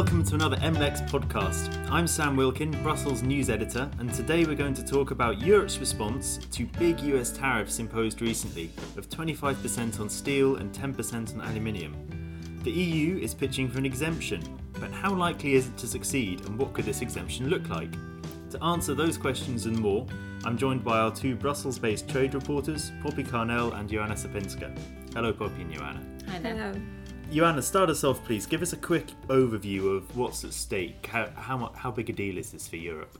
welcome to another MLEX podcast. I'm Sam Wilkin, Brussels news editor, and today we're going to talk about Europe's response to big US tariffs imposed recently of 25% on steel and 10% on aluminium. The EU is pitching for an exemption, but how likely is it to succeed and what could this exemption look like? To answer those questions and more, I'm joined by our two Brussels based trade reporters, Poppy Carnell and Joanna Sopinska. Hello, Poppy and Joanna. Hi there. Hello. Joanna, start us off, please. Give us a quick overview of what's at stake. How, how, how big a deal is this for Europe?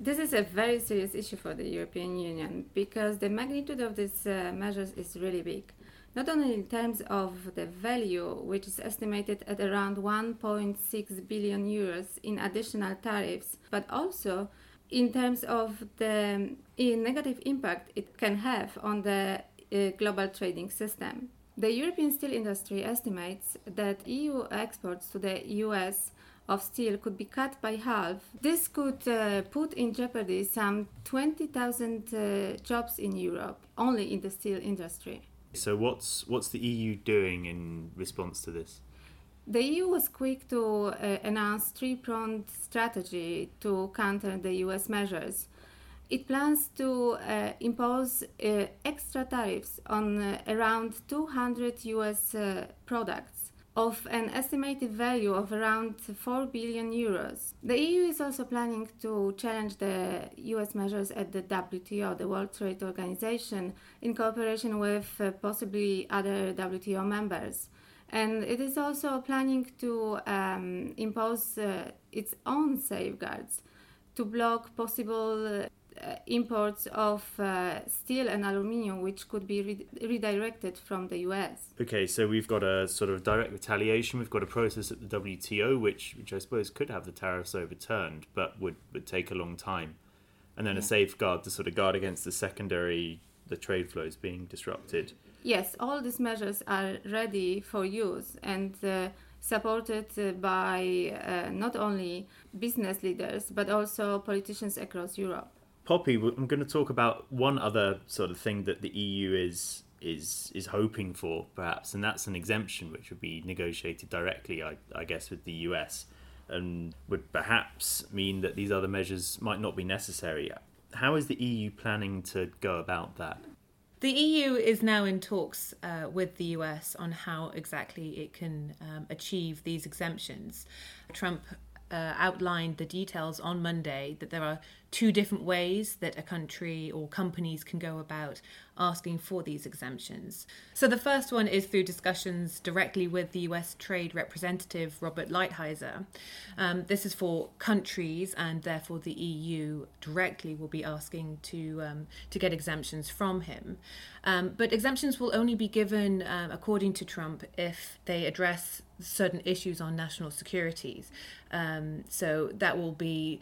This is a very serious issue for the European Union because the magnitude of these uh, measures is really big. Not only in terms of the value, which is estimated at around 1.6 billion euros in additional tariffs, but also in terms of the negative impact it can have on the uh, global trading system. The European steel industry estimates that EU exports to the US of steel could be cut by half. This could uh, put in jeopardy some 20,000 uh, jobs in Europe, only in the steel industry. So, what's, what's the EU doing in response to this? The EU was quick to uh, announce three-pronged strategy to counter the US measures. It plans to uh, impose uh, extra tariffs on uh, around 200 US uh, products of an estimated value of around 4 billion euros. The EU is also planning to challenge the US measures at the WTO, the World Trade Organization, in cooperation with uh, possibly other WTO members. And it is also planning to um, impose uh, its own safeguards to block possible imports of uh, steel and aluminium, which could be re- redirected from the US. Okay, so we've got a sort of direct retaliation. We've got a process at the WTO, which, which I suppose could have the tariffs overturned, but would, would take a long time. And then a safeguard to sort of guard against the secondary, the trade flows being disrupted. Yes, all these measures are ready for use and uh, supported uh, by uh, not only business leaders but also politicians across Europe. Poppy, I'm going to talk about one other sort of thing that the EU is is is hoping for, perhaps, and that's an exemption which would be negotiated directly, I, I guess, with the US, and would perhaps mean that these other measures might not be necessary. How is the EU planning to go about that? The EU is now in talks uh, with the US on how exactly it can um, achieve these exemptions. Trump uh, outlined the details on Monday that there are two different ways that a country or companies can go about asking for these exemptions. So the first one is through discussions directly with the US Trade Representative Robert Lighthizer. Um, this is for countries, and therefore the EU directly will be asking to um, to get exemptions from him. Um, but exemptions will only be given, um, according to Trump, if they address certain issues on national securities. Um, so that will be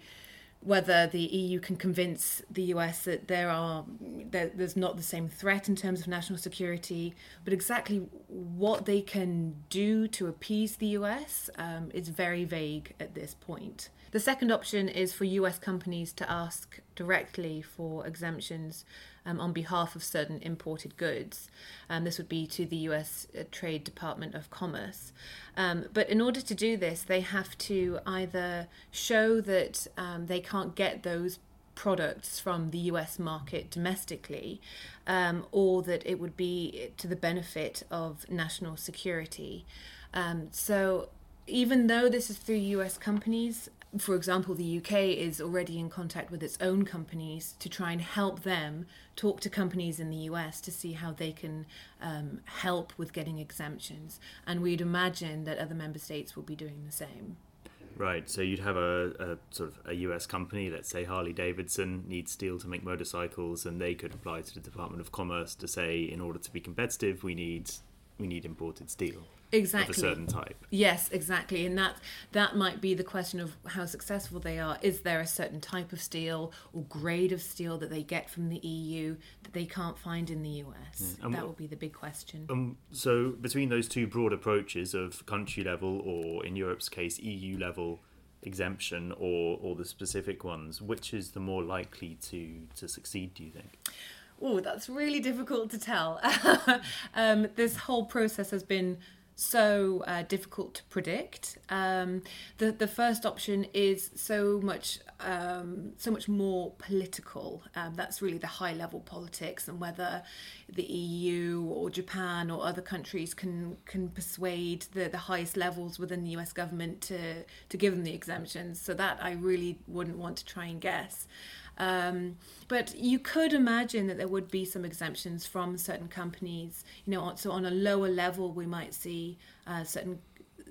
whether the EU can convince the US that there are that there's not the same threat in terms of national security, but exactly what they can do to appease the US um, is very vague at this point. The second option is for US companies to ask directly for exemptions um, on behalf of certain imported goods. Um, this would be to the US uh, Trade Department of Commerce. Um, but in order to do this, they have to either show that um, they can't get those products from the US market domestically, um, or that it would be to the benefit of national security. Um, so even though this is through US companies, for example, the UK is already in contact with its own companies to try and help them talk to companies in the US to see how they can um, help with getting exemptions. And we'd imagine that other member states will be doing the same. Right, so you'd have a, a sort of a US company, let's say Harley Davidson, needs steel to make motorcycles, and they could apply to the Department of Commerce to say, in order to be competitive, we need we need imported steel Exactly. of a certain type. Yes, exactly, and that that might be the question of how successful they are. Is there a certain type of steel or grade of steel that they get from the EU that they can't find in the US? and that what- will be the big question. Um, so between those two broad approaches of country level, or in Europe's case, EU level exemption, or or the specific ones, which is the more likely to to succeed? Do you think? Oh, that's really difficult to tell. um, this whole process has been so uh, difficult to predict. Um, the the first option is so much um, so much more political. Um, that's really the high level politics and whether the EU or Japan or other countries can can persuade the, the highest levels within the US government to to give them the exemptions. So that I really wouldn't want to try and guess. Um, but you could imagine that there would be some exemptions from certain companies. You know, so on a lower level, we might see uh, certain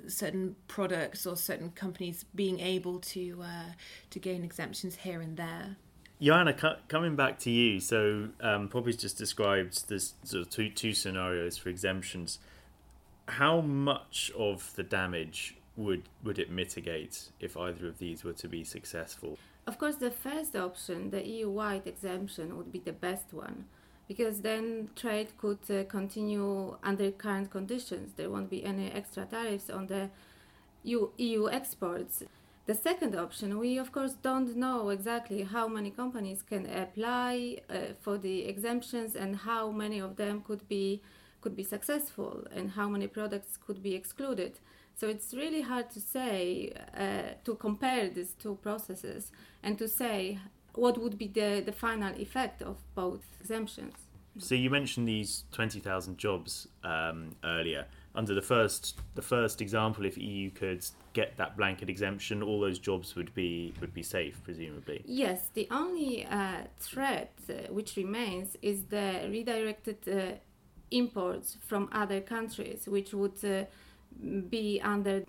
certain products or certain companies being able to uh, to gain exemptions here and there. Joanna, coming back to you, so um, Poppy's just described this sort of two two scenarios for exemptions. How much of the damage would would it mitigate if either of these were to be successful? Of course, the first option, the EU-wide exemption, would be the best one because then trade could uh, continue under current conditions. There won't be any extra tariffs on the EU, EU exports. The second option, we of course don't know exactly how many companies can apply uh, for the exemptions and how many of them could be could be successful and how many products could be excluded. So it's really hard to say, uh, to compare these two processes and to say what would be the, the final effect of both exemptions. So you mentioned these 20,000 jobs um, earlier. Under the first the first example, if EU could get that blanket exemption, all those jobs would be would be safe, presumably. Yes, the only uh, threat uh, which remains is the redirected uh, imports from other countries, which would uh, be under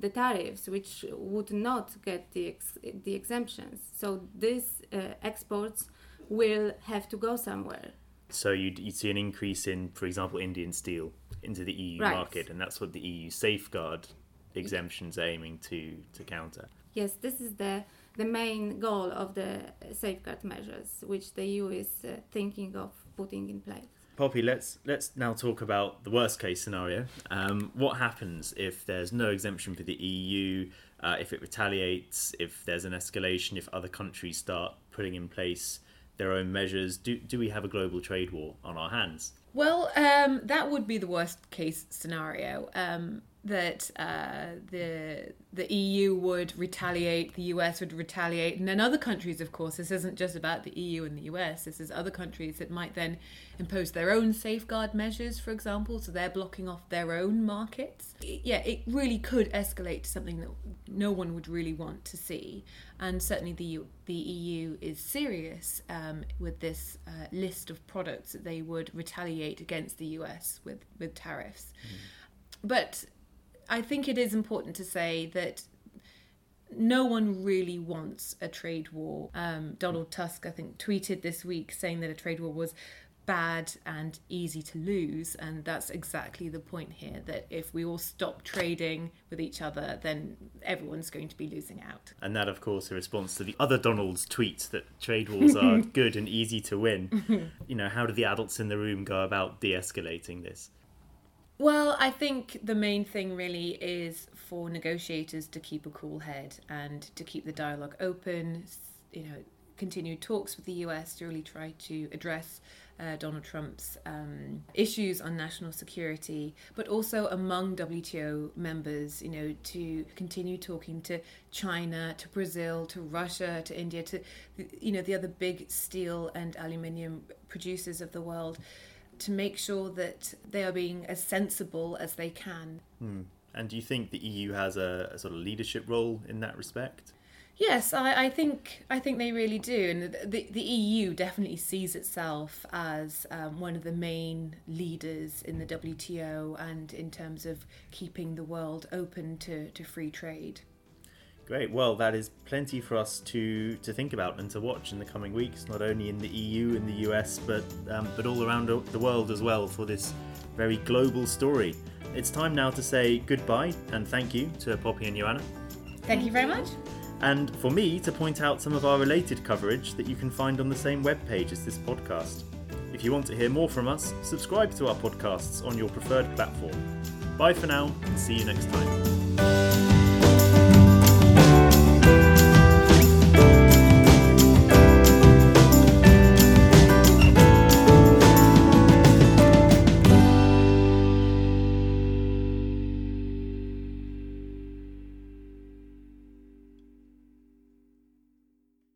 the tariffs, which would not get the ex- the exemptions. So these uh, exports will have to go somewhere. So you'd, you'd see an increase in, for example, Indian steel into the EU right. market, and that's what the EU safeguard exemptions aiming to to counter. Yes, this is the the main goal of the safeguard measures, which the EU is uh, thinking of putting in place. Poppy, let's let's now talk about the worst case scenario. Um, what happens if there's no exemption for the EU? Uh, if it retaliates? If there's an escalation? If other countries start putting in place their own measures? Do do we have a global trade war on our hands? Well, um, that would be the worst case scenario. Um, that uh, the the EU would retaliate, the US would retaliate, and then other countries, of course. This isn't just about the EU and the US. This is other countries that might then impose their own safeguard measures, for example, so they're blocking off their own markets. Yeah, it really could escalate to something that no one would really want to see, and certainly the the EU is serious um, with this uh, list of products that they would retaliate against the US with with tariffs. Mm. But I think it is important to say that no one really wants a trade war. Um, Donald Tusk, I think, tweeted this week saying that a trade war was bad and easy to lose. And that's exactly the point here that if we all stop trading with each other, then everyone's going to be losing out. And that, of course, a response to the other Donald's tweets that trade wars are good and easy to win. you know, how do the adults in the room go about de escalating this? Well, I think the main thing really is for negotiators to keep a cool head and to keep the dialogue open, you know, continue talks with the US to really try to address uh, Donald Trump's um, issues on national security, but also among WTO members, you know, to continue talking to China, to Brazil, to Russia, to India, to, you know, the other big steel and aluminium producers of the world to make sure that they are being as sensible as they can. Hmm. And do you think the EU has a, a, sort of leadership role in that respect? Yes, I, I think I think they really do, and the, the, the EU definitely sees itself as um, one of the main leaders in the WTO and in terms of keeping the world open to, to free trade. Great. Well, that is plenty for us to, to think about and to watch in the coming weeks, not only in the EU and the US, but um, but all around the world as well for this very global story. It's time now to say goodbye and thank you to Poppy and Joanna. Thank you very much. And for me to point out some of our related coverage that you can find on the same webpage as this podcast. If you want to hear more from us, subscribe to our podcasts on your preferred platform. Bye for now and see you next time.